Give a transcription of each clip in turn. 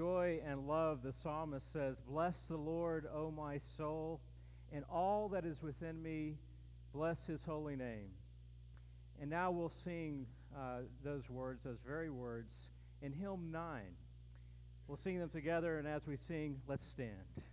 joy and love, the psalmist says, Bless the Lord, O my soul, and all that is within me, bless his holy name. And now we'll sing uh, those words, those very words, in hymn 9. We'll sing them together, and as we sing, let's stand.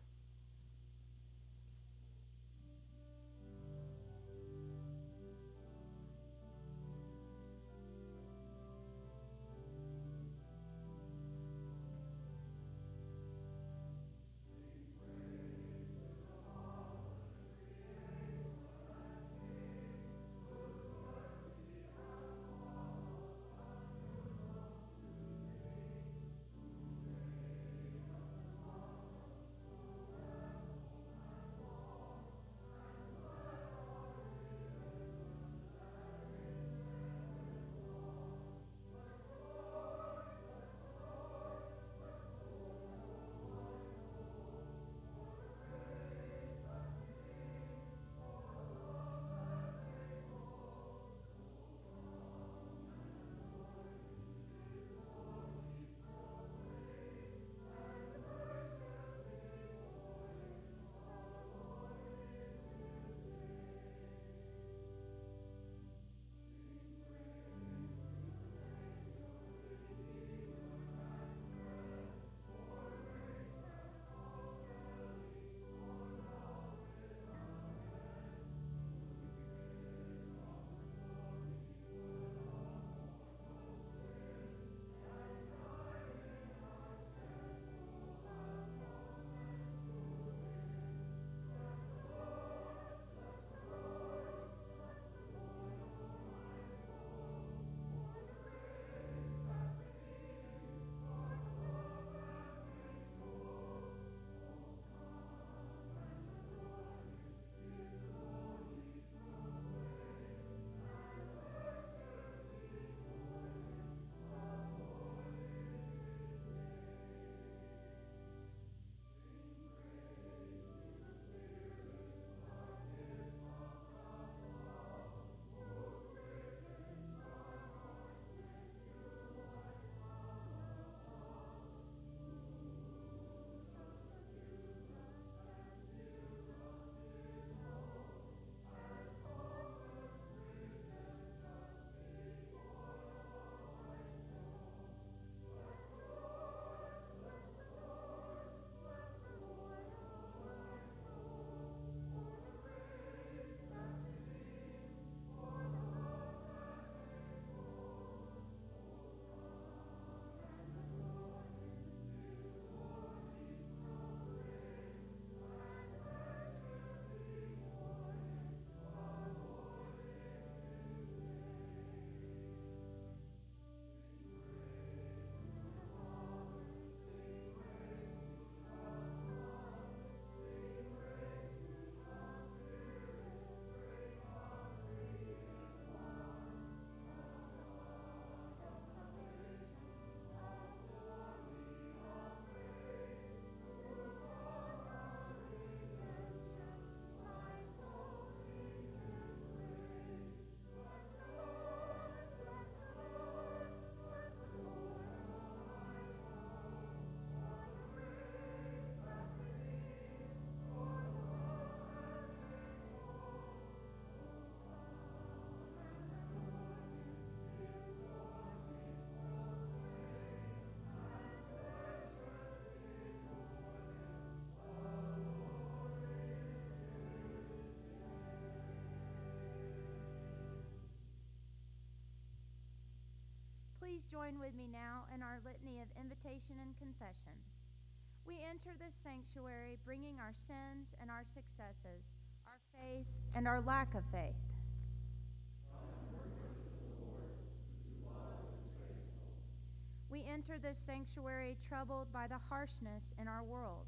Please join with me now in our litany of invitation and confession. We enter this sanctuary bringing our sins and our successes, our faith and our lack of faith. We enter this sanctuary troubled by the harshness in our world.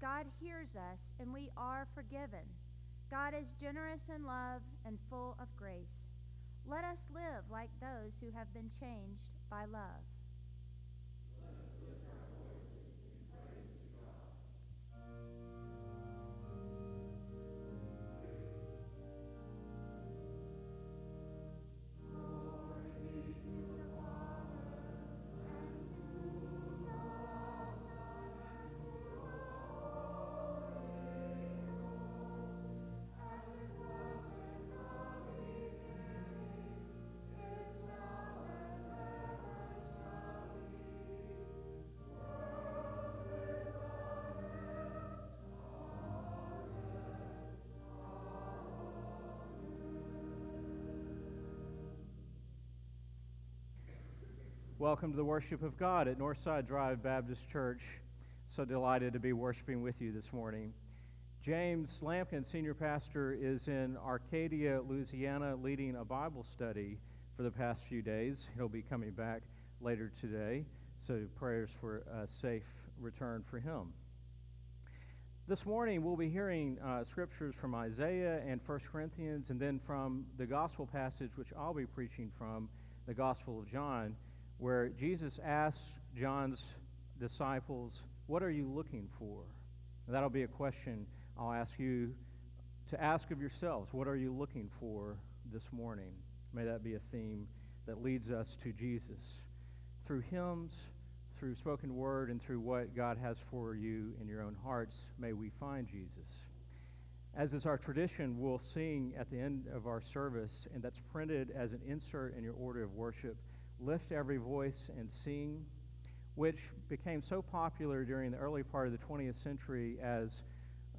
God hears us and we are forgiven. God is generous in love and full of grace. Let us live like those who have been changed by love. Welcome to the worship of God at Northside Drive Baptist Church. So delighted to be worshiping with you this morning. James Lampkin, senior pastor, is in Arcadia, Louisiana, leading a Bible study for the past few days. He'll be coming back later today, so prayers for a safe return for him. This morning, we'll be hearing uh, scriptures from Isaiah and 1 Corinthians, and then from the gospel passage, which I'll be preaching from, the Gospel of John where Jesus asks John's disciples, What are you looking for? And that'll be a question I'll ask you to ask of yourselves. What are you looking for this morning? May that be a theme that leads us to Jesus. Through hymns, through spoken word, and through what God has for you in your own hearts, may we find Jesus. As is our tradition, we'll sing at the end of our service, and that's printed as an insert in your order of worship Lift Every Voice and Sing, which became so popular during the early part of the 20th century as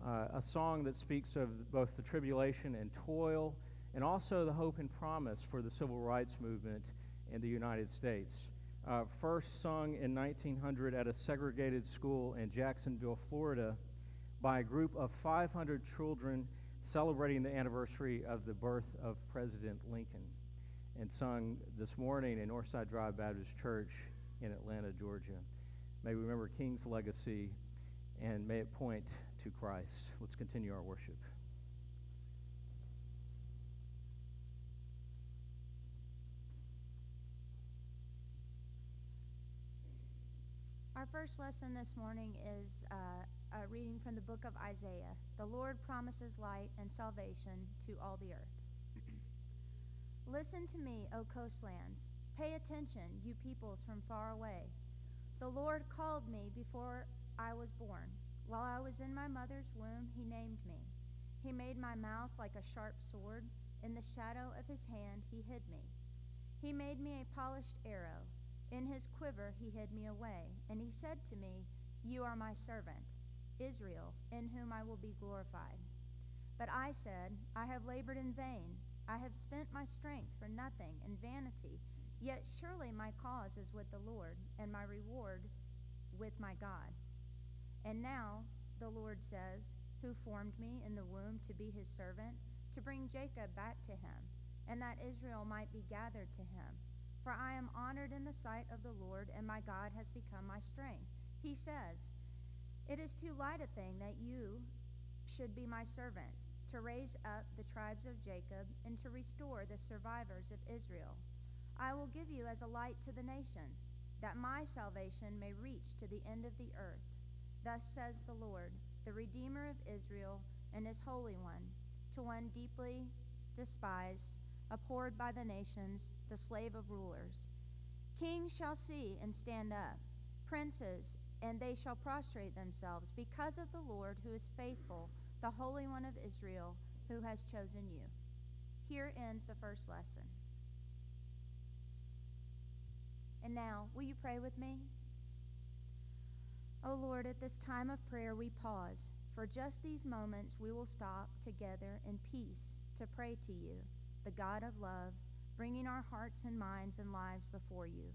uh, a song that speaks of both the tribulation and toil and also the hope and promise for the civil rights movement in the United States. Uh, first sung in 1900 at a segregated school in Jacksonville, Florida, by a group of 500 children celebrating the anniversary of the birth of President Lincoln and sung this morning in Northside Drive Baptist Church in Atlanta, Georgia. May we remember King's legacy and may it point to Christ. Let's continue our worship. Our first lesson this morning is uh, a reading from the book of Isaiah. The Lord promises light and salvation to all the earth. Listen to me, O coastlands. Pay attention, you peoples from far away. The Lord called me before I was born. While I was in my mother's womb, he named me. He made my mouth like a sharp sword. In the shadow of his hand, he hid me. He made me a polished arrow. In his quiver, he hid me away. And he said to me, You are my servant, Israel, in whom I will be glorified. But I said, I have labored in vain. I have spent my strength for nothing and vanity, yet surely my cause is with the Lord, and my reward with my God. And now, the Lord says, who formed me in the womb to be his servant, to bring Jacob back to him, and that Israel might be gathered to him. For I am honored in the sight of the Lord, and my God has become my strength. He says, It is too light a thing that you should be my servant to raise up the tribes of Jacob and to restore the survivors of Israel. I will give you as a light to the nations, that my salvation may reach to the end of the earth. Thus says the Lord, the Redeemer of Israel and his Holy One, to one deeply despised, abhorred by the nations, the slave of rulers. Kings shall see and stand up, princes, and they shall prostrate themselves because of the Lord who is faithful the Holy One of Israel, who has chosen you. Here ends the first lesson. And now, will you pray with me? O oh Lord, at this time of prayer, we pause. For just these moments, we will stop together in peace to pray to you, the God of love, bringing our hearts and minds and lives before you.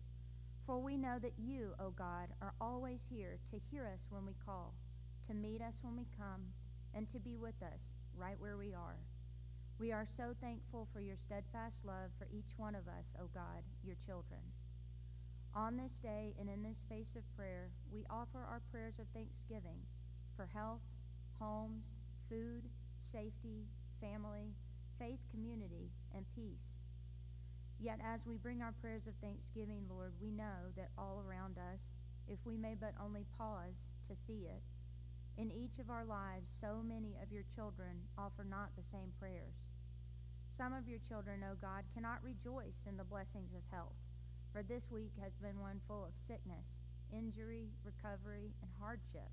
For we know that you, O oh God, are always here to hear us when we call, to meet us when we come and to be with us right where we are. We are so thankful for your steadfast love for each one of us, O God, your children. On this day and in this space of prayer, we offer our prayers of thanksgiving for health, homes, food, safety, family, faith, community, and peace. Yet as we bring our prayers of thanksgiving, Lord, we know that all around us, if we may but only pause to see it, in each of our lives, so many of your children offer not the same prayers. Some of your children, O God, cannot rejoice in the blessings of health, for this week has been one full of sickness, injury, recovery, and hardship.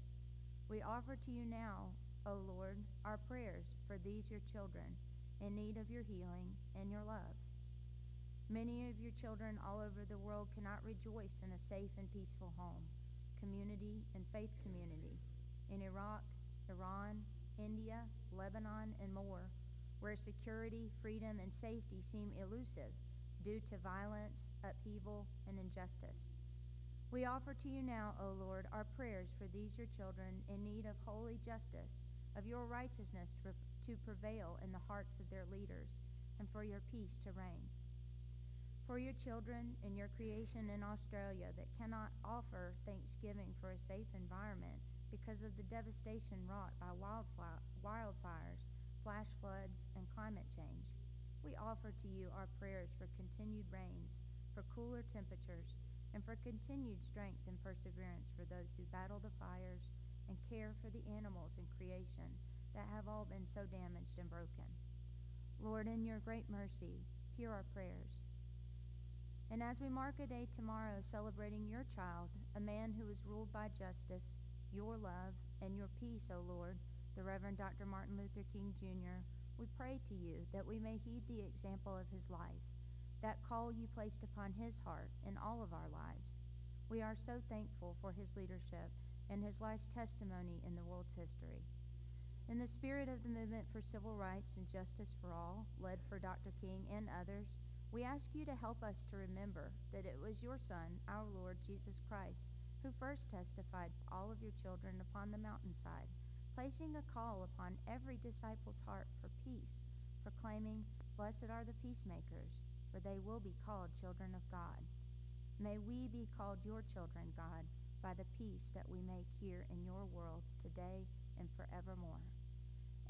We offer to you now, O Lord, our prayers for these your children in need of your healing and your love. Many of your children all over the world cannot rejoice in a safe and peaceful home, community, and faith community in Iraq, Iran, India, Lebanon, and more, where security, freedom, and safety seem elusive due to violence, upheaval, and injustice. We offer to you now, O Lord, our prayers for these your children in need of holy justice, of your righteousness to prevail in the hearts of their leaders, and for your peace to reign. For your children and your creation in Australia that cannot offer thanksgiving for a safe environment because of the devastation wrought by wildfires, flash floods, and climate change. We offer to you our prayers for continued rains, for cooler temperatures, and for continued strength and perseverance for those who battle the fires and care for the animals in creation that have all been so damaged and broken. Lord, in your great mercy, hear our prayers. And as we mark a day tomorrow celebrating your child, a man who is ruled by justice, your love, and your peace, O Lord, the Reverend Dr. Martin Luther King Jr., we pray to you that we may heed the example of his life, that call you placed upon his heart in all of our lives. We are so thankful for his leadership and his life's testimony in the world's history. In the spirit of the movement for civil rights and justice for all, led for Dr. King and others, we ask you to help us to remember that it was your Son, our Lord Jesus Christ, who first testified all of your children upon the mountainside, placing a call upon every disciple's heart for peace, proclaiming, Blessed are the peacemakers, for they will be called children of God. May we be called your children, God, by the peace that we make here in your world today and forevermore.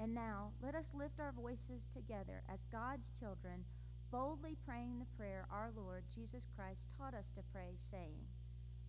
And now, let us lift our voices together as God's children, boldly praying the prayer our Lord Jesus Christ taught us to pray, saying,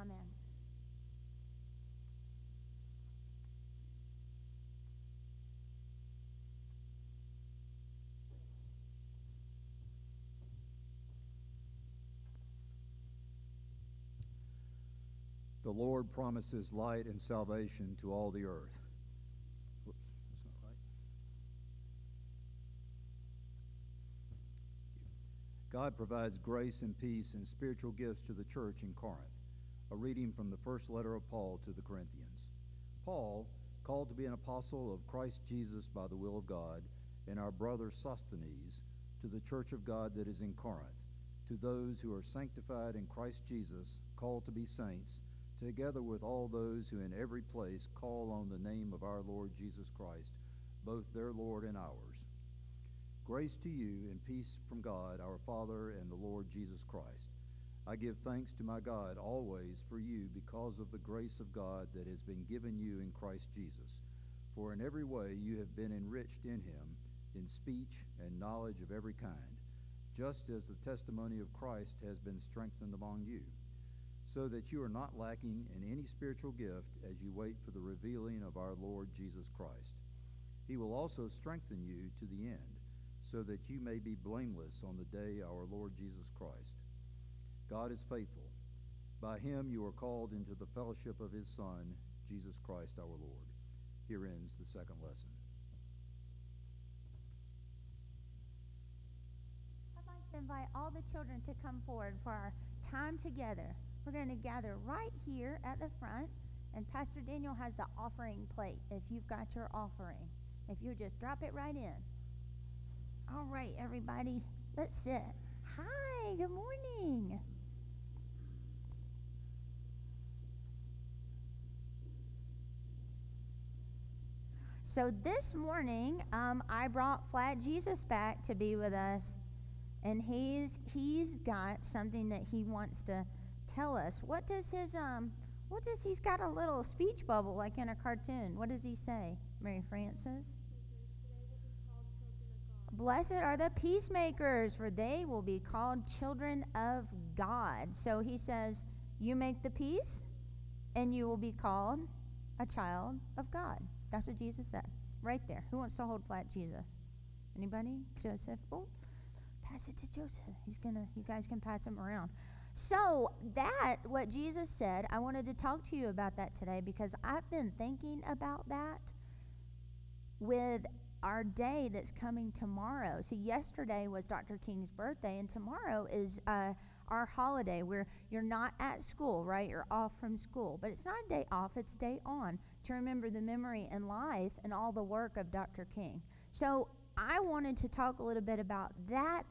Amen. The Lord promises light and salvation to all the earth. Whoops, that's not right. God provides grace and peace and spiritual gifts to the church in Corinth a reading from the first letter of Paul to the Corinthians. Paul, called to be an apostle of Christ Jesus by the will of God, and our brother Sosthenes, to the church of God that is in Corinth, to those who are sanctified in Christ Jesus, called to be saints, together with all those who in every place call on the name of our Lord Jesus Christ, both their Lord and ours. Grace to you and peace from God our Father and the Lord Jesus Christ. I give thanks to my God always for you because of the grace of God that has been given you in Christ Jesus. For in every way you have been enriched in him, in speech and knowledge of every kind, just as the testimony of Christ has been strengthened among you, so that you are not lacking in any spiritual gift as you wait for the revealing of our Lord Jesus Christ. He will also strengthen you to the end, so that you may be blameless on the day our Lord Jesus Christ. God is faithful. By him you are called into the fellowship of his Son, Jesus Christ our Lord. Here ends the second lesson. I'd like to invite all the children to come forward for our time together. We're going to gather right here at the front, and Pastor Daniel has the offering plate if you've got your offering. If you just drop it right in. All right, everybody, let's sit. Hi, good morning. So this morning, um, I brought Flat Jesus back to be with us, and he's he's got something that he wants to tell us. What does his um what does he's got a little speech bubble like in a cartoon? What does he say, Mary Frances? Blessed are the peacemakers, for they will be called children of God. So he says, You make the peace, and you will be called a child of God. That's what Jesus said. Right there. Who wants to hold flat Jesus? Anybody? Joseph? Oh, pass it to Joseph. He's gonna you guys can pass him around. So that what Jesus said, I wanted to talk to you about that today because I've been thinking about that with our day that's coming tomorrow. So yesterday was Dr. King's birthday, and tomorrow is uh, our holiday where you're not at school, right? You're off from school, but it's not a day off; it's a day on to remember the memory and life and all the work of Dr. King. So I wanted to talk a little bit about that,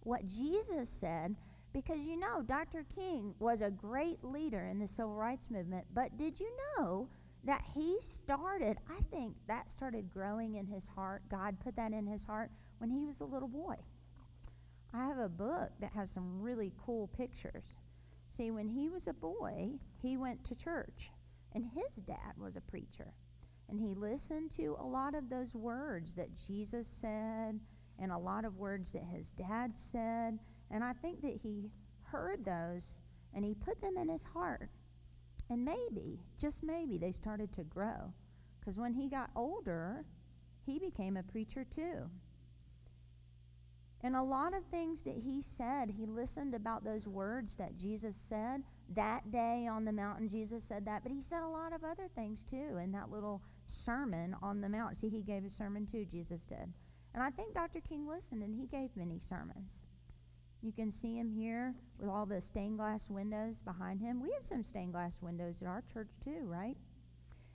what Jesus said, because you know Dr. King was a great leader in the civil rights movement, but did you know? that he started, I think that started growing in his heart. God put that in his heart when he was a little boy. I have a book that has some really cool pictures. See, when he was a boy, he went to church, and his dad was a preacher. And he listened to a lot of those words that Jesus said and a lot of words that his dad said. And I think that he heard those and he put them in his heart. And maybe, just maybe, they started to grow. Because when he got older, he became a preacher too. And a lot of things that he said, he listened about those words that Jesus said. That day on the mountain, Jesus said that. But he said a lot of other things too in that little sermon on the mountain. See, he gave a sermon too, Jesus did. And I think Dr. King listened and he gave many sermons. You can see him here with all the stained glass windows behind him. We have some stained glass windows at our church too, right?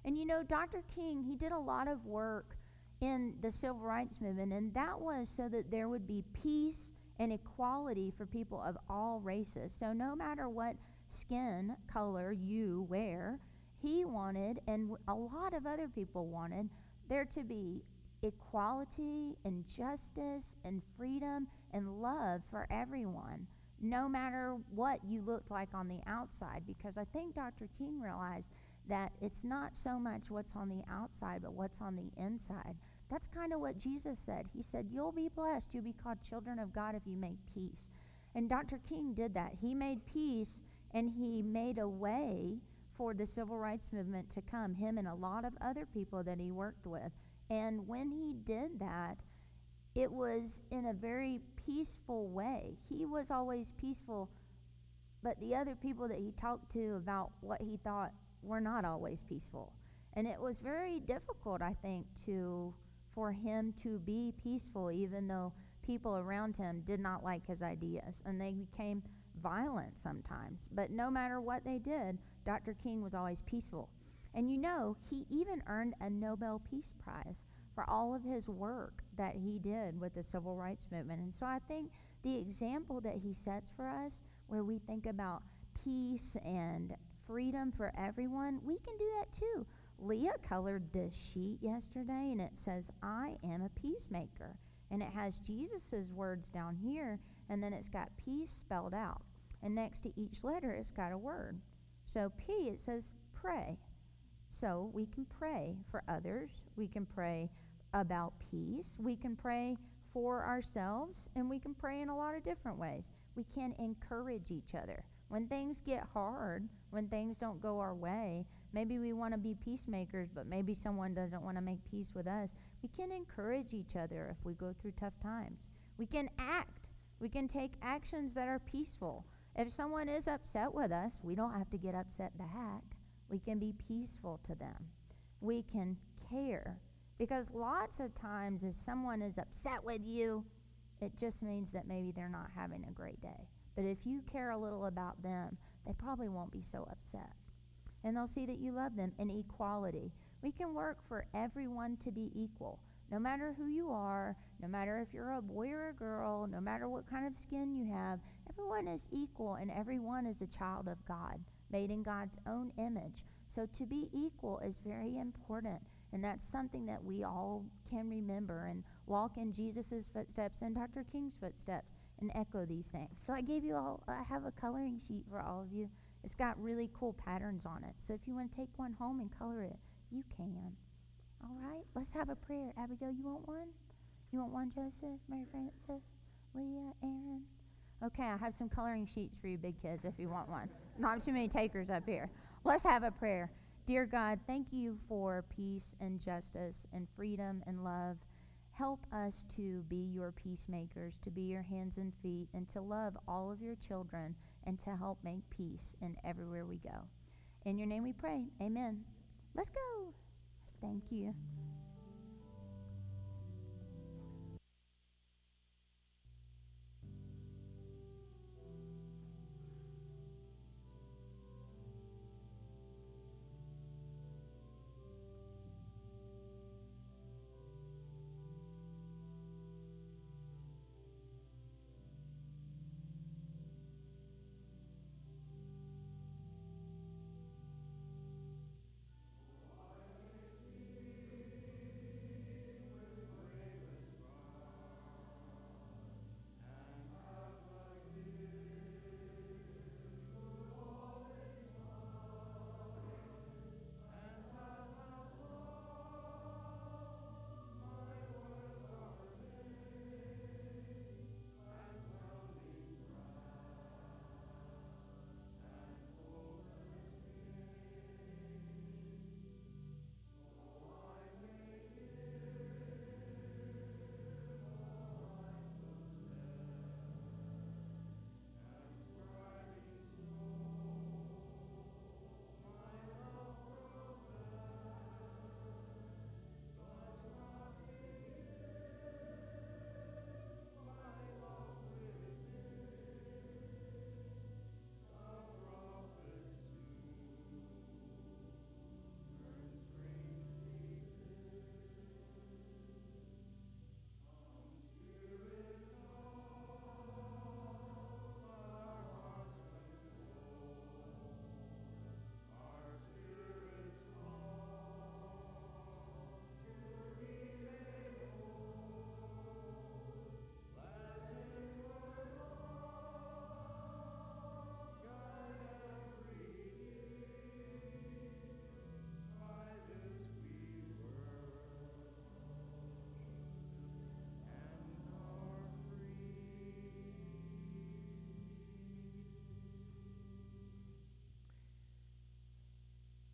And you know, Dr. King, he did a lot of work in the civil rights movement, and that was so that there would be peace and equality for people of all races. So no matter what skin color you wear, he wanted, and a lot of other people wanted, there to be equality and justice and freedom and love for everyone, no matter what you looked like on the outside. Because I think Dr. King realized that it's not so much what's on the outside, but what's on the inside. That's kind of what Jesus said. He said, You'll be blessed. You'll be called children of God if you make peace. And Dr. King did that. He made peace and he made a way for the civil rights movement to come, him and a lot of other people that he worked with. And when he did that, it was in a very peaceful way. He was always peaceful, but the other people that he talked to about what he thought were not always peaceful. And it was very difficult, I think, to for him to be peaceful even though people around him did not like his ideas and they became violent sometimes. But no matter what they did, Dr. King was always peaceful. And you know, he even earned a Nobel Peace Prize for all of his work that he did with the civil rights movement. And so I think the example that he sets for us, where we think about peace and freedom for everyone, we can do that too. Leah colored this sheet yesterday, and it says, I am a peacemaker. And it has Jesus' words down here, and then it's got peace spelled out. And next to each letter, it's got a word. So P, it says pray. So we can pray for others. We can pray about peace. We can pray for ourselves, and we can pray in a lot of different ways. We can encourage each other. When things get hard, when things don't go our way, maybe we want to be peacemakers, but maybe someone doesn't want to make peace with us. We can encourage each other if we go through tough times. We can act. We can take actions that are peaceful. If someone is upset with us, we don't have to get upset back. We can be peaceful to them. We can care. Because lots of times, if someone is upset with you, it just means that maybe they're not having a great day. But if you care a little about them, they probably won't be so upset. And they'll see that you love them in equality. We can work for everyone to be equal. No matter who you are, no matter if you're a boy or a girl, no matter what kind of skin you have, everyone is equal and everyone is a child of God, made in God's own image. So to be equal is very important. And that's something that we all can remember and walk in Jesus' footsteps and Dr. King's footsteps and echo these things. So I gave you all, I have a coloring sheet for all of you. It's got really cool patterns on it. So if you want to take one home and color it, you can. All right, let's have a prayer. Abigail, you want one? You want one, Joseph, Mary Frances, Leah, Aaron? Okay, I have some coloring sheets for you big kids if you want one. Not too many takers up here. Let's have a prayer. Dear God, thank you for peace and justice and freedom and love. Help us to be your peacemakers, to be your hands and feet, and to love all of your children and to help make peace in everywhere we go. In your name we pray. Amen. Let's go. Thank you.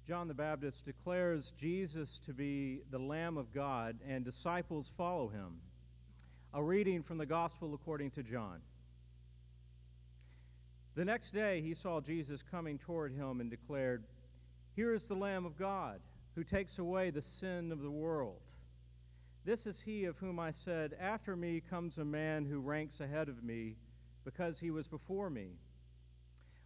John the Baptist declares Jesus to be the Lamb of God, and disciples follow him. A reading from the Gospel according to John. The next day he saw Jesus coming toward him and declared, Here is the Lamb of God, who takes away the sin of the world. This is he of whom I said, After me comes a man who ranks ahead of me, because he was before me.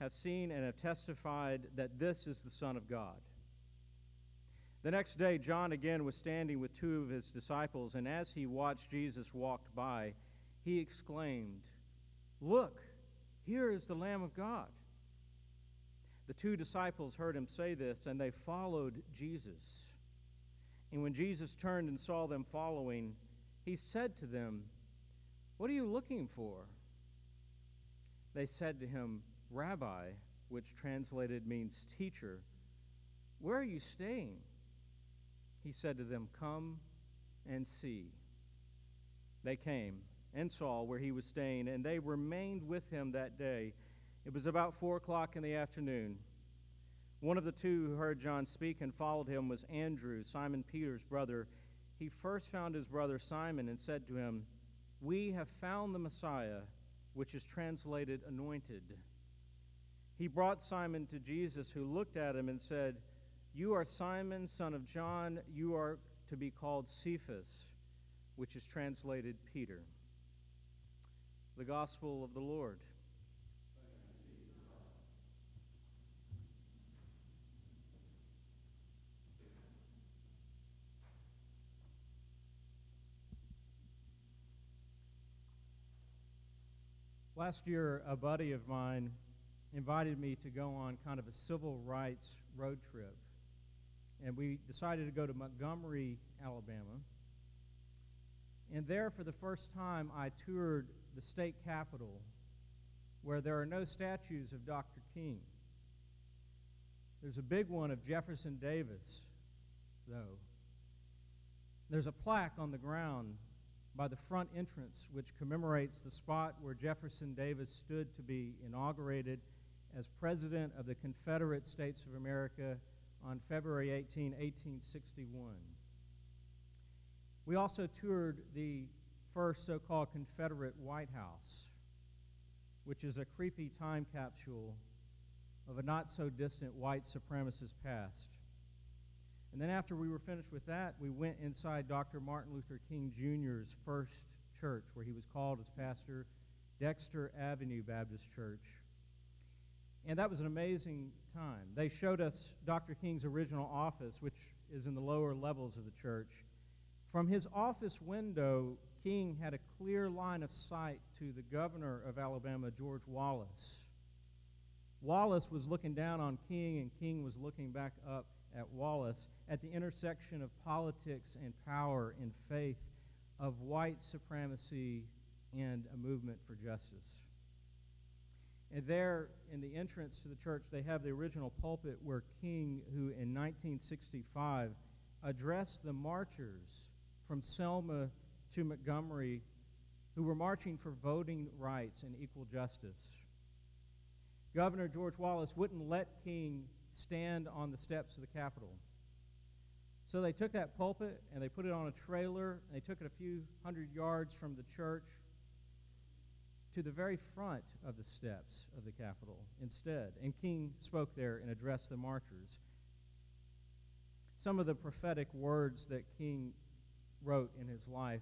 have seen and have testified that this is the Son of God. The next day, John again was standing with two of his disciples, and as he watched Jesus walk by, he exclaimed, Look, here is the Lamb of God. The two disciples heard him say this, and they followed Jesus. And when Jesus turned and saw them following, he said to them, What are you looking for? They said to him, Rabbi, which translated means teacher, where are you staying? He said to them, Come and see. They came and saw where he was staying, and they remained with him that day. It was about four o'clock in the afternoon. One of the two who heard John speak and followed him was Andrew, Simon Peter's brother. He first found his brother Simon and said to him, We have found the Messiah, which is translated anointed. He brought Simon to Jesus, who looked at him and said, You are Simon, son of John. You are to be called Cephas, which is translated Peter. The Gospel of the Lord. Last year, a buddy of mine invited me to go on kind of a civil rights road trip. And we decided to go to Montgomery, Alabama. And there, for the first time, I toured the state capitol where there are no statues of Dr. King. There's a big one of Jefferson Davis, though. There's a plaque on the ground by the front entrance, which commemorates the spot where Jefferson Davis stood to be inaugurated as President of the Confederate States of America on February 18, 1861. We also toured the first so called Confederate White House, which is a creepy time capsule of a not so distant white supremacist past. And then after we were finished with that, we went inside Dr. Martin Luther King Jr.'s first church, where he was called as pastor, Dexter Avenue Baptist Church. And that was an amazing time. They showed us Dr. King's original office, which is in the lower levels of the church. From his office window, King had a clear line of sight to the governor of Alabama, George Wallace. Wallace was looking down on King, and King was looking back up at Wallace at the intersection of politics and power and faith, of white supremacy and a movement for justice. And there, in the entrance to the church, they have the original pulpit where King, who in 1965 addressed the marchers from Selma to Montgomery who were marching for voting rights and equal justice. Governor George Wallace wouldn't let King stand on the steps of the Capitol. So they took that pulpit and they put it on a trailer and they took it a few hundred yards from the church to the very front of the steps of the Capitol instead. And King spoke there and addressed the marchers. Some of the prophetic words that King wrote in his life,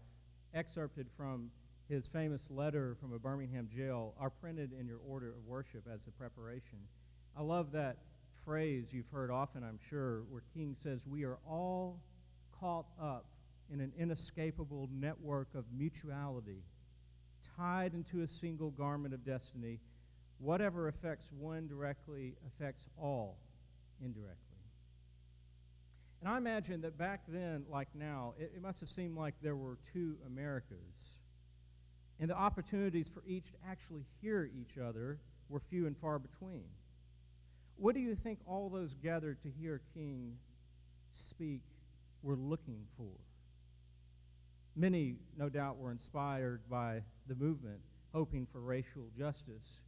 excerpted from his famous letter from a Birmingham jail, are printed in your order of worship as the preparation. I love that phrase you've heard often, I'm sure, where King says, We are all caught up in an inescapable network of mutuality, tied into a single garment of destiny. Whatever affects one directly affects all indirectly. And I imagine that back then, like now, it, it must have seemed like there were two Americas. And the opportunities for each to actually hear each other were few and far between. What do you think all those gathered to hear King speak were looking for? Many, no doubt, were inspired by the movement, hoping for racial justice.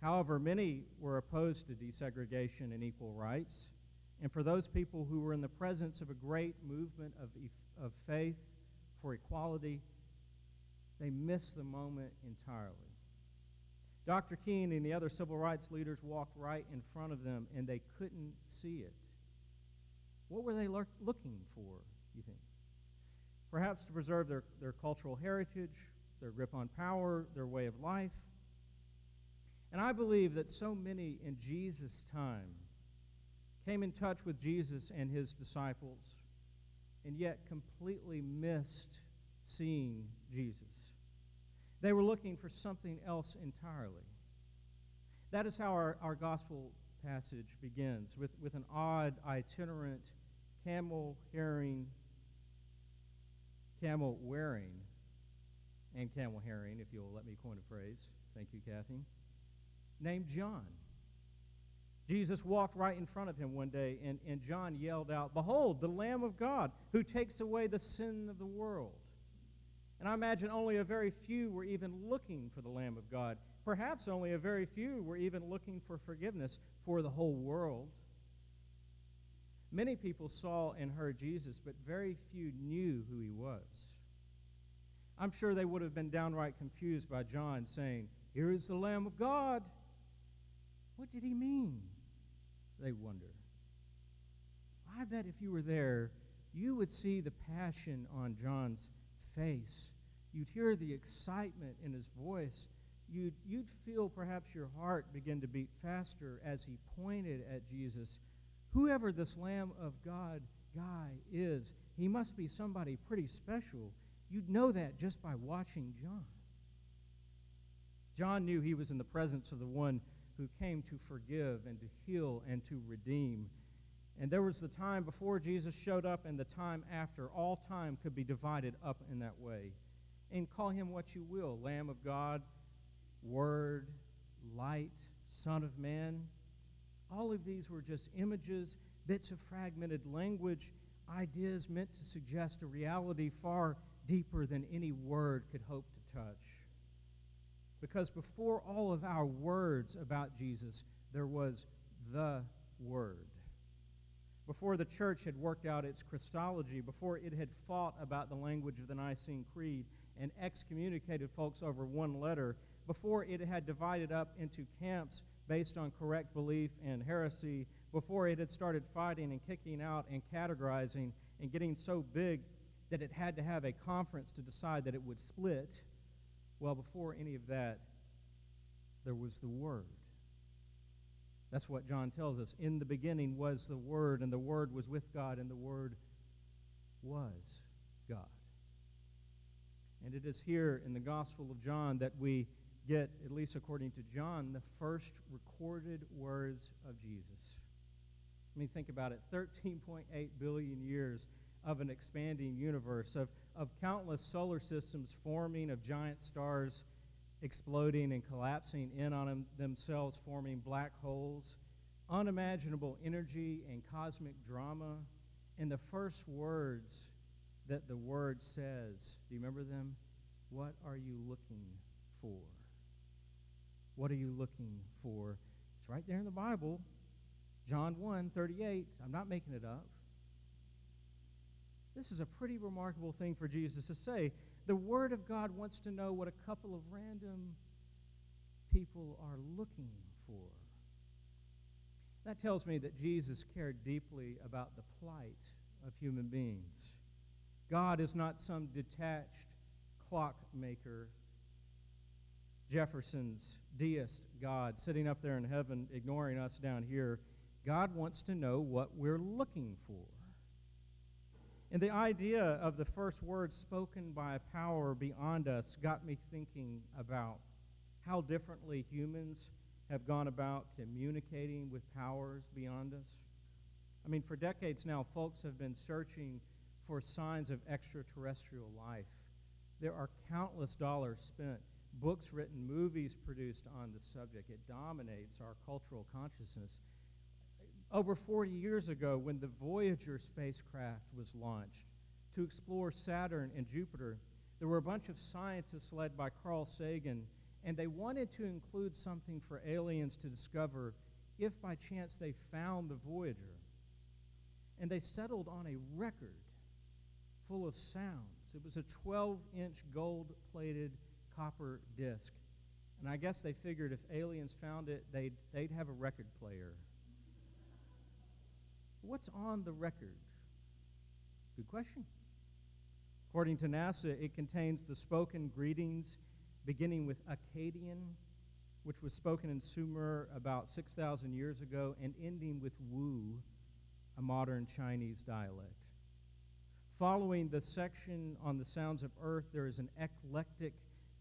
However, many were opposed to desegregation and equal rights. And for those people who were in the presence of a great movement of, of faith for equality, they missed the moment entirely. Dr. King and the other civil rights leaders walked right in front of them, and they couldn't see it. What were they looking for, you think? Perhaps to preserve their, their cultural heritage, their grip on power, their way of life. And I believe that so many in Jesus' time came in touch with Jesus and his disciples, and yet completely missed seeing Jesus. They were looking for something else entirely. That is how our, our gospel passage begins with, with an odd, itinerant, camel herring, camel wearing, and camel herring, if you'll let me coin a phrase. Thank you, Kathy. Named John. Jesus walked right in front of him one day, and, and John yelled out, Behold, the Lamb of God who takes away the sin of the world. And I imagine only a very few were even looking for the Lamb of God. Perhaps only a very few were even looking for forgiveness for the whole world. Many people saw and heard Jesus, but very few knew who he was. I'm sure they would have been downright confused by John saying, Here is the Lamb of God. What did he mean? They wonder. I bet if you were there, you would see the passion on John's face. You'd hear the excitement in his voice. You'd, you'd feel perhaps your heart begin to beat faster as he pointed at Jesus. Whoever this Lamb of God guy is, he must be somebody pretty special. You'd know that just by watching John. John knew he was in the presence of the one who came to forgive and to heal and to redeem. And there was the time before Jesus showed up and the time after. All time could be divided up in that way. And call him what you will Lamb of God, Word, Light, Son of Man. All of these were just images, bits of fragmented language, ideas meant to suggest a reality far deeper than any word could hope to touch. Because before all of our words about Jesus, there was the Word. Before the church had worked out its Christology, before it had fought about the language of the Nicene Creed and excommunicated folks over one letter, before it had divided up into camps based on correct belief and heresy, before it had started fighting and kicking out and categorizing and getting so big that it had to have a conference to decide that it would split, well, before any of that, there was the Word. That's what John tells us. In the beginning was the Word, and the Word was with God, and the Word was God. And it is here in the Gospel of John that we get, at least according to John, the first recorded words of Jesus. I mean, think about it 13.8 billion years of an expanding universe, of, of countless solar systems forming, of giant stars exploding and collapsing in on them, themselves, forming black holes, unimaginable energy and cosmic drama. And the first words that the Word says, do you remember them? What are you looking for? What are you looking for? It's right there in the Bible. John 1 38. I'm not making it up. This is a pretty remarkable thing for Jesus to say. The Word of God wants to know what a couple of random people are looking for. That tells me that Jesus cared deeply about the plight of human beings. God is not some detached clockmaker, Jefferson's deist God sitting up there in heaven ignoring us down here. God wants to know what we're looking for. And the idea of the first word spoken by a power beyond us got me thinking about how differently humans have gone about communicating with powers beyond us. I mean, for decades now, folks have been searching for signs of extraterrestrial life. There are countless dollars spent, books written, movies produced on the subject. It dominates our cultural consciousness over 40 years ago when the Voyager spacecraft was launched to explore Saturn and Jupiter, there were a bunch of scientists led by Carl Sagan, and they wanted to include something for aliens to discover if by chance they found the Voyager. And they settled on a record full of sounds. It was a 12 inch gold plated copper disc. And I guess they figured if aliens found it, they'd, they'd have a record player. What's on the record? Good question. According to NASA, it contains the spoken greetings beginning with Akkadian, which was spoken in Sumer about 6,000 years ago, and ending with Wu, a modern Chinese dialect. Following the section on the sounds of earth, there is an eclectic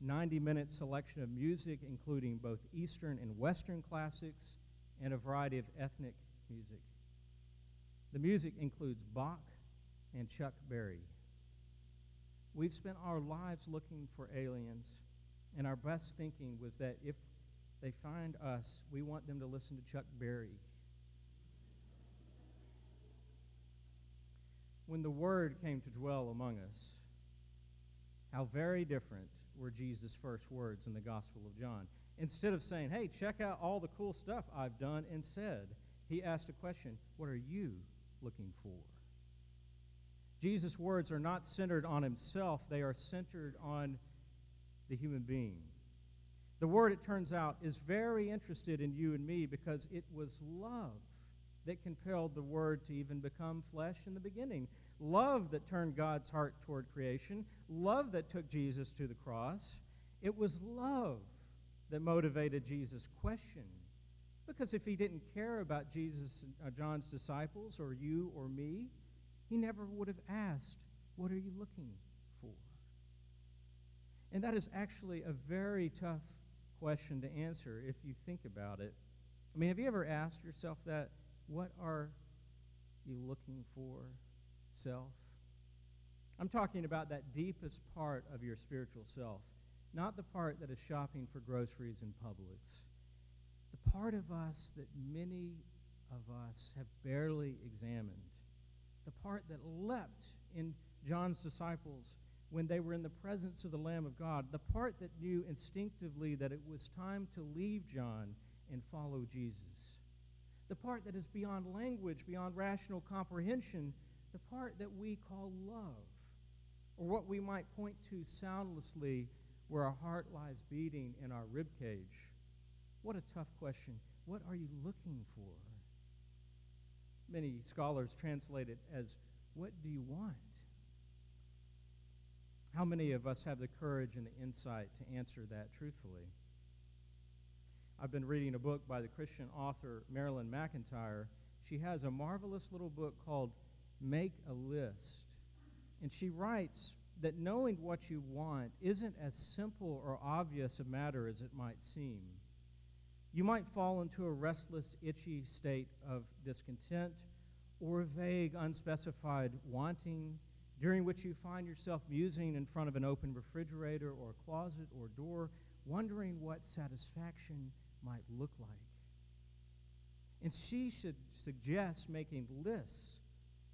90 minute selection of music, including both Eastern and Western classics and a variety of ethnic music. The music includes Bach and Chuck Berry. We've spent our lives looking for aliens, and our best thinking was that if they find us, we want them to listen to Chuck Berry. When the Word came to dwell among us, How very different were Jesus' first words in the Gospel of John. Instead of saying, hey, check out all the cool stuff I've done and said, he asked a question What are you looking for? Jesus' words are not centered on himself, they are centered on the human being. The Word, it turns out, is very interested in you and me because it was love that compelled the Word to even become flesh in the beginning. Love that turned God's heart toward creation. Love that took Jesus to the cross. It was love that motivated Jesus' question. Because if he didn't care about Jesus, uh, John's disciples, or you or me, he never would have asked, What are you looking for? And that is actually a very tough question to answer if you think about it. I mean, have you ever asked yourself that? What are you looking for, self? I'm talking about that deepest part of your spiritual self, not the part that is shopping for groceries in Publix. The part of us that many of us have barely examined the part that leapt in John's disciples when they were in the presence of the Lamb of God, the part that knew instinctively that it was time to leave John and follow Jesus, the part that is beyond language, beyond rational comprehension, the part that we call love, or what we might point to soundlessly where our heart lies beating in our rib cage. What a tough question. What are you looking for? many scholars translate it as, What do you want? How many of us have the courage and the insight to answer that truthfully? I've been reading a book by the Christian author Marilyn McEntyre. She has a marvelous little book called Make a List. And she writes that knowing what you want isn't as simple or obvious a matter as it might seem. You might fall into a restless, itchy state of discontent or a vague, unspecified wanting during which you find yourself musing in front of an open refrigerator or closet or door, wondering what satisfaction might look like. And she should suggest making lists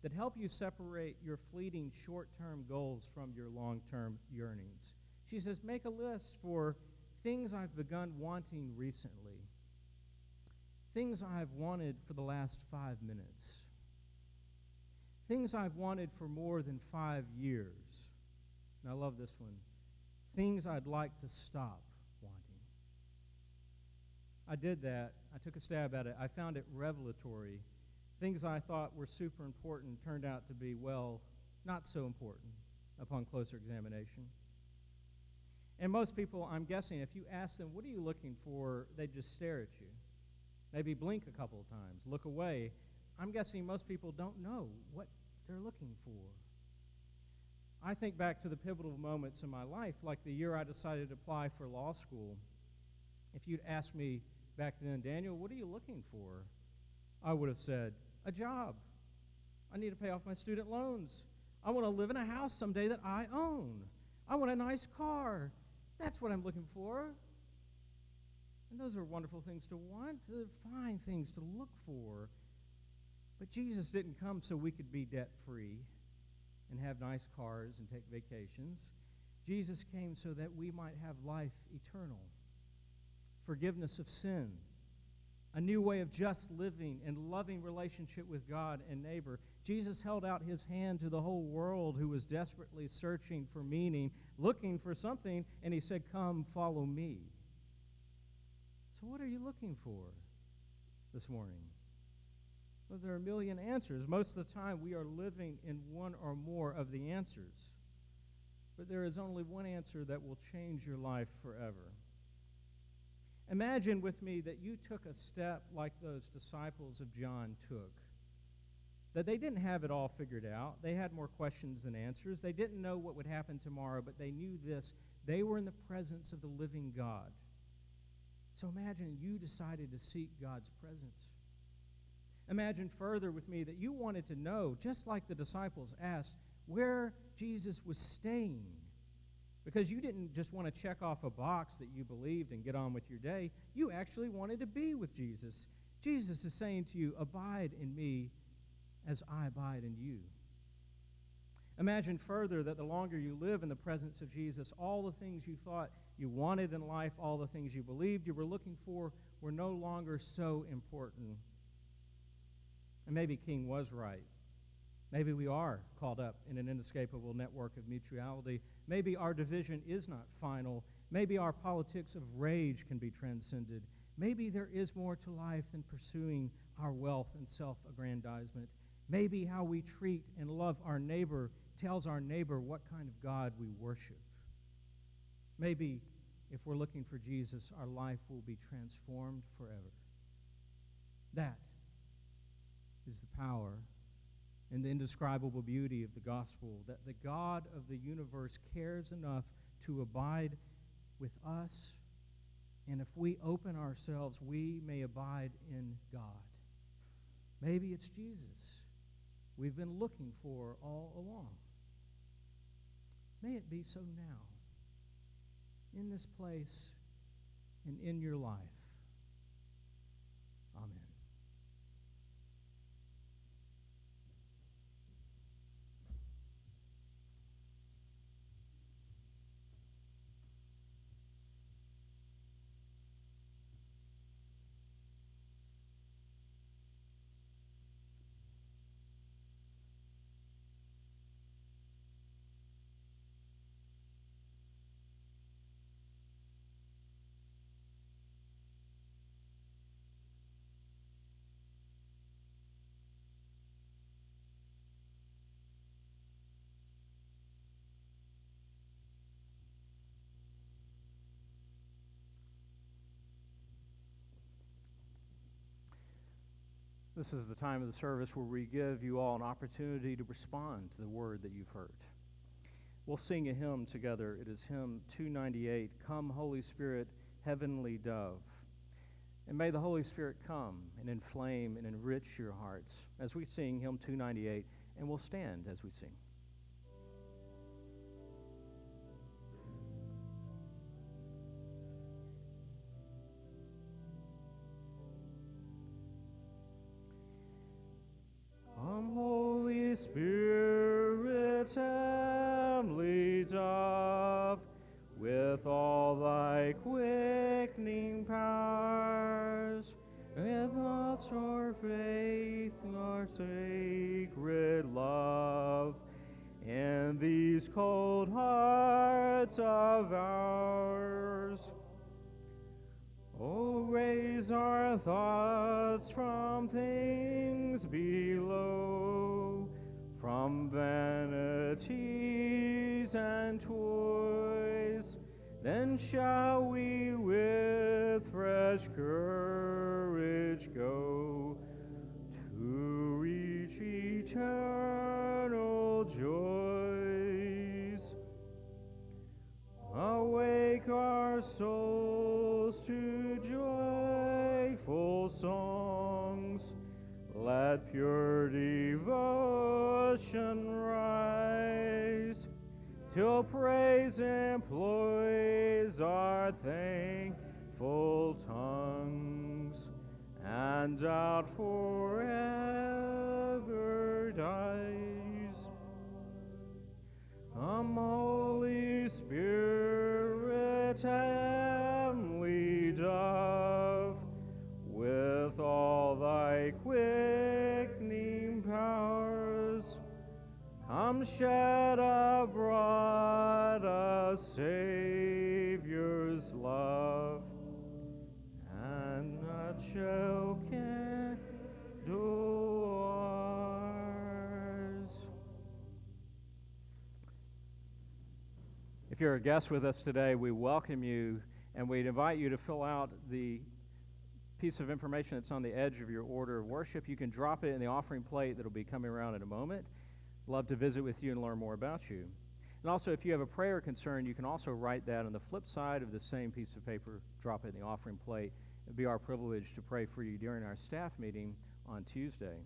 that help you separate your fleeting short term goals from your long term yearnings. She says, make a list for things I've begun wanting recently Things I've wanted for the last five minutes. Things I've wanted for more than five years. And I love this one. Things I'd like to stop wanting. I did that. I took a stab at it. I found it revelatory. Things I thought were super important turned out to be, well, not so important upon closer examination. And most people, I'm guessing, if you ask them, what are you looking for, they just stare at you. Maybe blink a couple of times, look away. I'm guessing most people don't know what they're looking for. I think back to the pivotal moments in my life, like the year I decided to apply for law school. If you'd asked me back then, Daniel, what are you looking for? I would have said, a job. I need to pay off my student loans. I want to live in a house someday that I own. I want a nice car. That's what I'm looking for. And those are wonderful things to want, uh, to find things to look for. But Jesus didn't come so we could be debt free and have nice cars and take vacations. Jesus came so that we might have life eternal, forgiveness of sin, a new way of just living and loving relationship with God and neighbor. Jesus held out his hand to the whole world who was desperately searching for meaning, looking for something, and he said, Come, follow me. So, what are you looking for this morning? Well, there are a million answers. Most of the time, we are living in one or more of the answers. But there is only one answer that will change your life forever. Imagine with me that you took a step like those disciples of John took. That they didn't have it all figured out. They had more questions than answers. They didn't know what would happen tomorrow, but they knew this. They were in the presence of the living God. So imagine you decided to seek God's presence. Imagine further with me that you wanted to know, just like the disciples asked, where Jesus was staying. Because you didn't just want to check off a box that you believed and get on with your day. You actually wanted to be with Jesus. Jesus is saying to you, Abide in me as I abide in you. Imagine further that the longer you live in the presence of Jesus, all the things you thought you wanted in life, all the things you believed you were looking for, were no longer so important. And maybe King was right. Maybe we are caught up in an inescapable network of mutuality. Maybe our division is not final. Maybe our politics of rage can be transcended. Maybe there is more to life than pursuing our wealth and self aggrandizement. Maybe how we treat and love our neighbor tells our neighbor what kind of God we worship. Maybe if we're looking for Jesus, our life will be transformed forever. That is the power and the indescribable beauty of the gospel that the God of the universe cares enough to abide with us. And if we open ourselves, we may abide in God. Maybe it's Jesus we've been looking for all along. May it be so now, in this place and in your life. This is the time of the service where we give you all an opportunity to respond to the word that you've heard. We'll sing a hymn together. It is hymn 298 Come, Holy Spirit, Heavenly Dove. And may the Holy Spirit come and inflame and enrich your hearts as we sing hymn 298, and we'll stand as we sing. shall we with fresh courage go to reach eternal joys. Awake our souls to joyful songs, let pure devotion rise till praise and shed you're a guest with us today, we welcome you and we'd invite you to fill out the piece of information that's on the edge of your order of worship. You can drop it in the offering plate that'll be coming around in a moment. Love to visit with you and learn more about you. And also, if you have a prayer concern, you can also write that on the flip side of the same piece of paper, drop it in the offering plate. It'd be our privilege to pray for you during our staff meeting on Tuesday.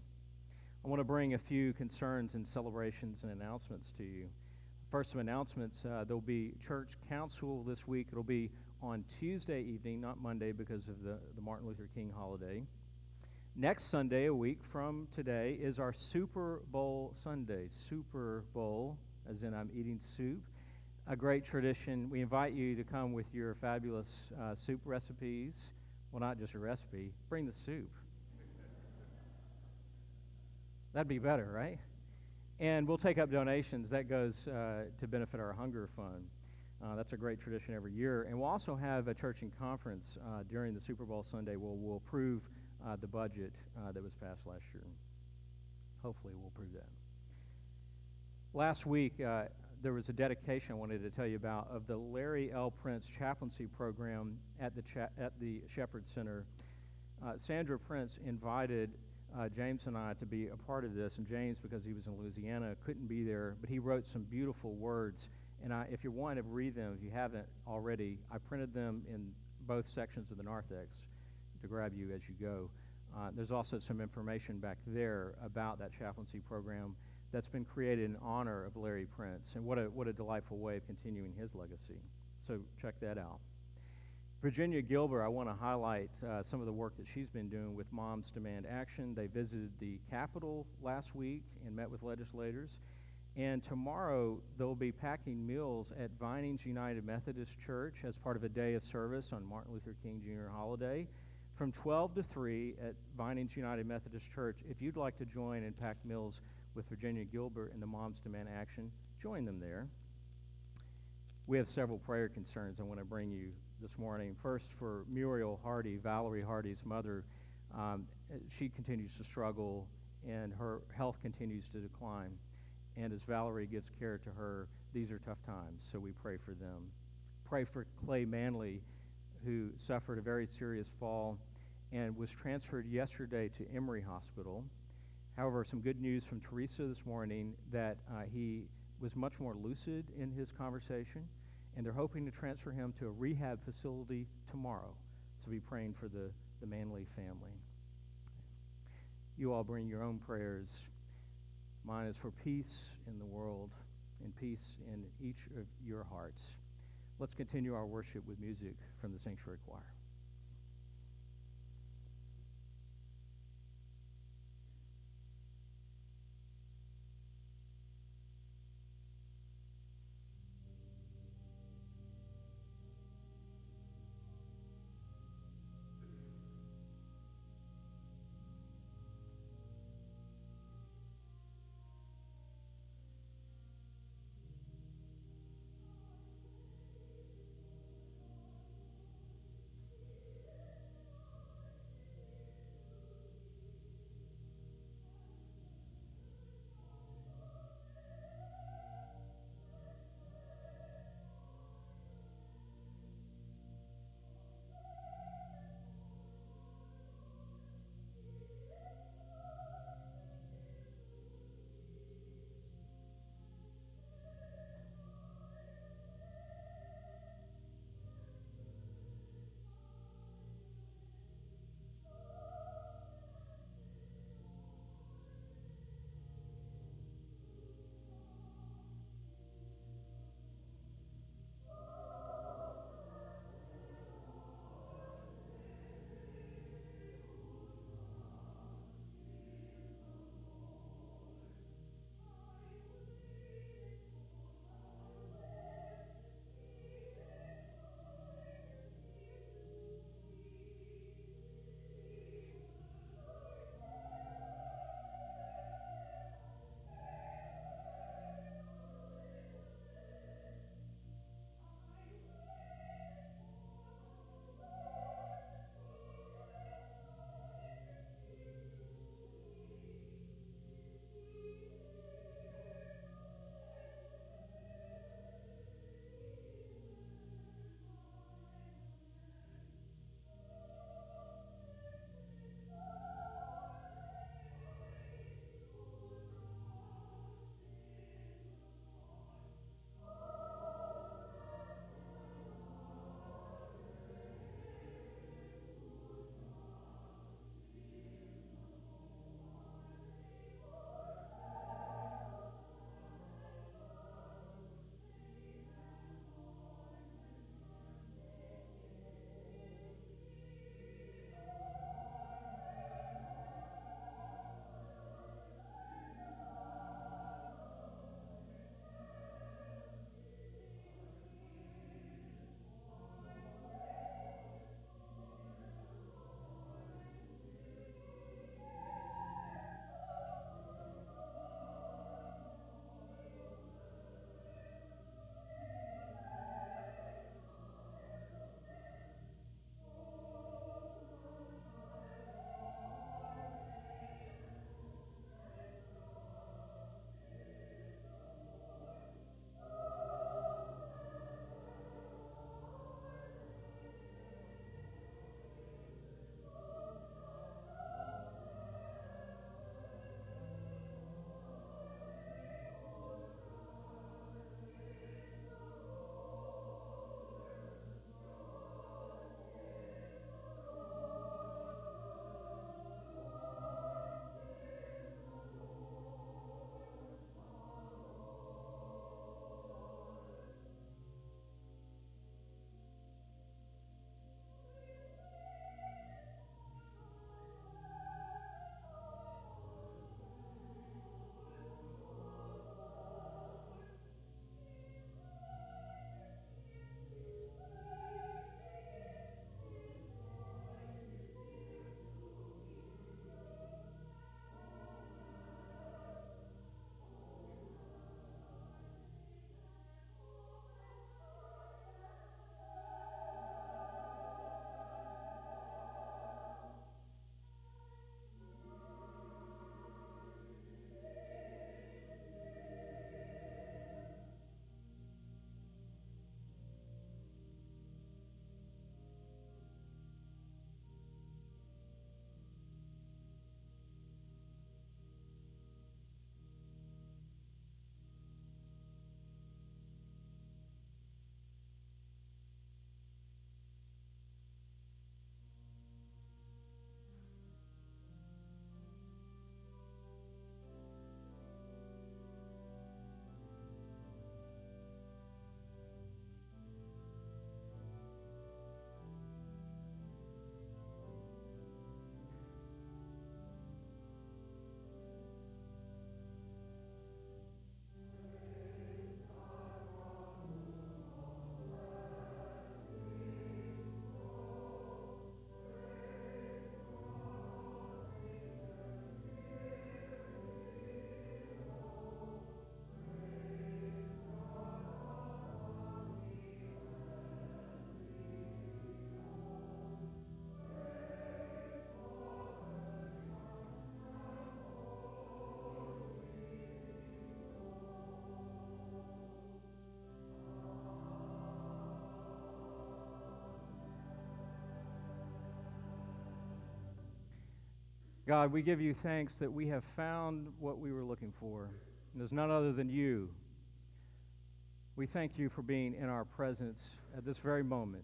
I want to bring a few concerns and celebrations and announcements to you. First, some announcements. Uh, there'll be church council this week. It'll be on Tuesday evening, not Monday because of the, the Martin Luther King holiday. Next Sunday, a week from today, is our Super Bowl Sunday. Super Bowl, as in I'm eating soup. A great tradition. We invite you to come with your fabulous uh, soup recipes. Well, not just a recipe, bring the soup. That'd be better, right? And we'll take up donations. That goes uh, to benefit our hunger fund. Uh, that's a great tradition every year. And we'll also have a church and conference uh, during the Super Bowl Sunday where we'll approve uh, the budget uh, that was passed last year. Hopefully, we'll approve that. Last week, uh, there was a dedication I wanted to tell you about of the Larry L. Prince chaplaincy program at the, cha- at the Shepherd Center. Sandra Prince invited uh, James and I to be a part of this, and James, because he was in Louisiana, couldn't be there, but he wrote some beautiful words. And I, if you want to read them, if you haven't already, I printed them in both sections of the narthex to grab you as you go. Uh, there's also some information back there about that chaplaincy program that's been created in honor of Larry Prince, and what a what a delightful way of continuing his legacy. So check that out. Virginia Gilbert, I want to highlight uh, some of the work that she's been doing with Moms Demand Action. They visited the Capitol last week and met with legislators. And tomorrow, they'll be packing meals at Vinings United Methodist Church as part of a day of service on Martin Luther King Jr. holiday from 12 to 3 at Vinings United Methodist Church. If you'd like to join and pack meals with Virginia Gilbert and the Moms Demand Action, join them there. We have several prayer concerns I want to bring you this morning. First, for Muriel Hardy, Valerie Hardy's mother. Um, she continues to struggle and her health continues to decline. And as Valerie gives care to her, these are tough times, so we pray for them. Pray for Clay Manley, who suffered a very serious fall and was transferred yesterday to Emory Hospital. However, some good news from Teresa this morning that uh, he was much more lucid in his conversation and they're hoping to transfer him to a rehab facility tomorrow. So be praying for the, the Manley family. You all bring your own prayers. Mine is for peace in the world and peace in each of your hearts. Let's continue our worship with music from the Sanctuary Choir. God, we give you thanks that we have found what we were looking for. And there's none other than you. We thank you for being in our presence at this very moment.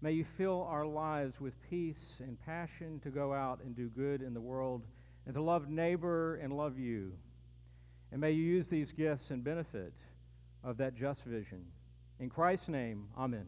May you fill our lives with peace and passion to go out and do good in the world and to love neighbor and love you. And may you use these gifts in benefit of that just vision. In Christ's name, amen.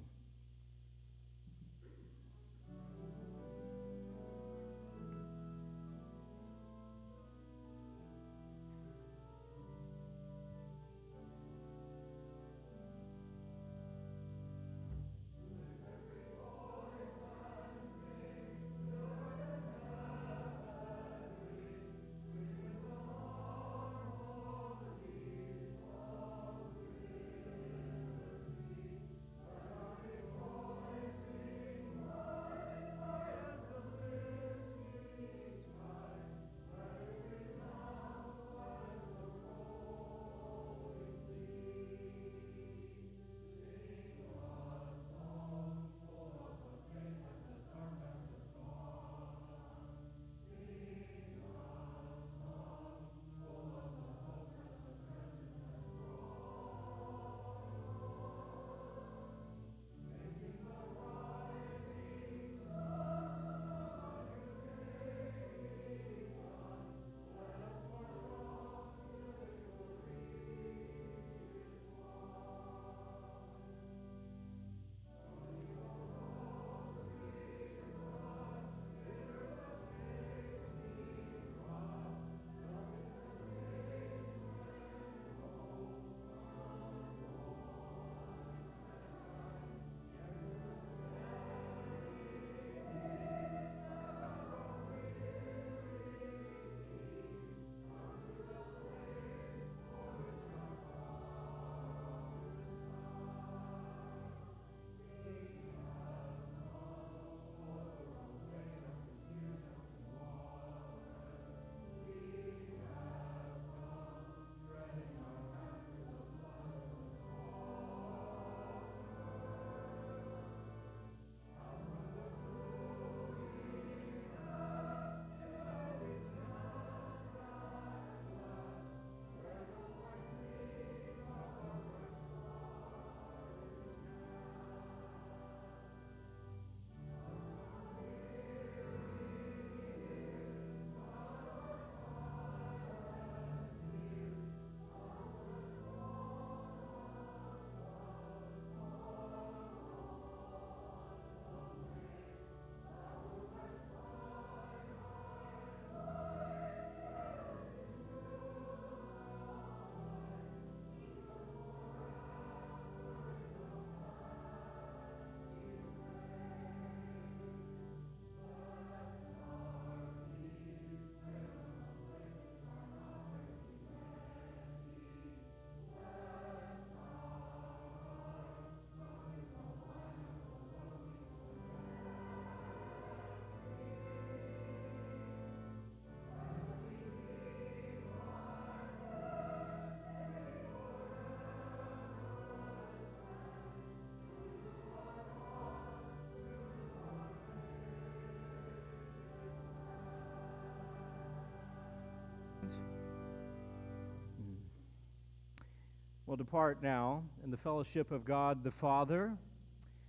Will depart now in the fellowship of God the Father.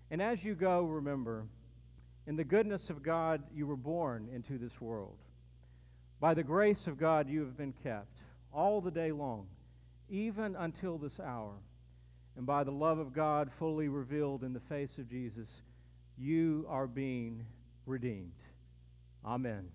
And as you go, remember, in the goodness of God, you were born into this world. By the grace of God, you have been kept all the day long, even until this hour. And by the love of God fully revealed in the face of Jesus, you are being redeemed. Amen.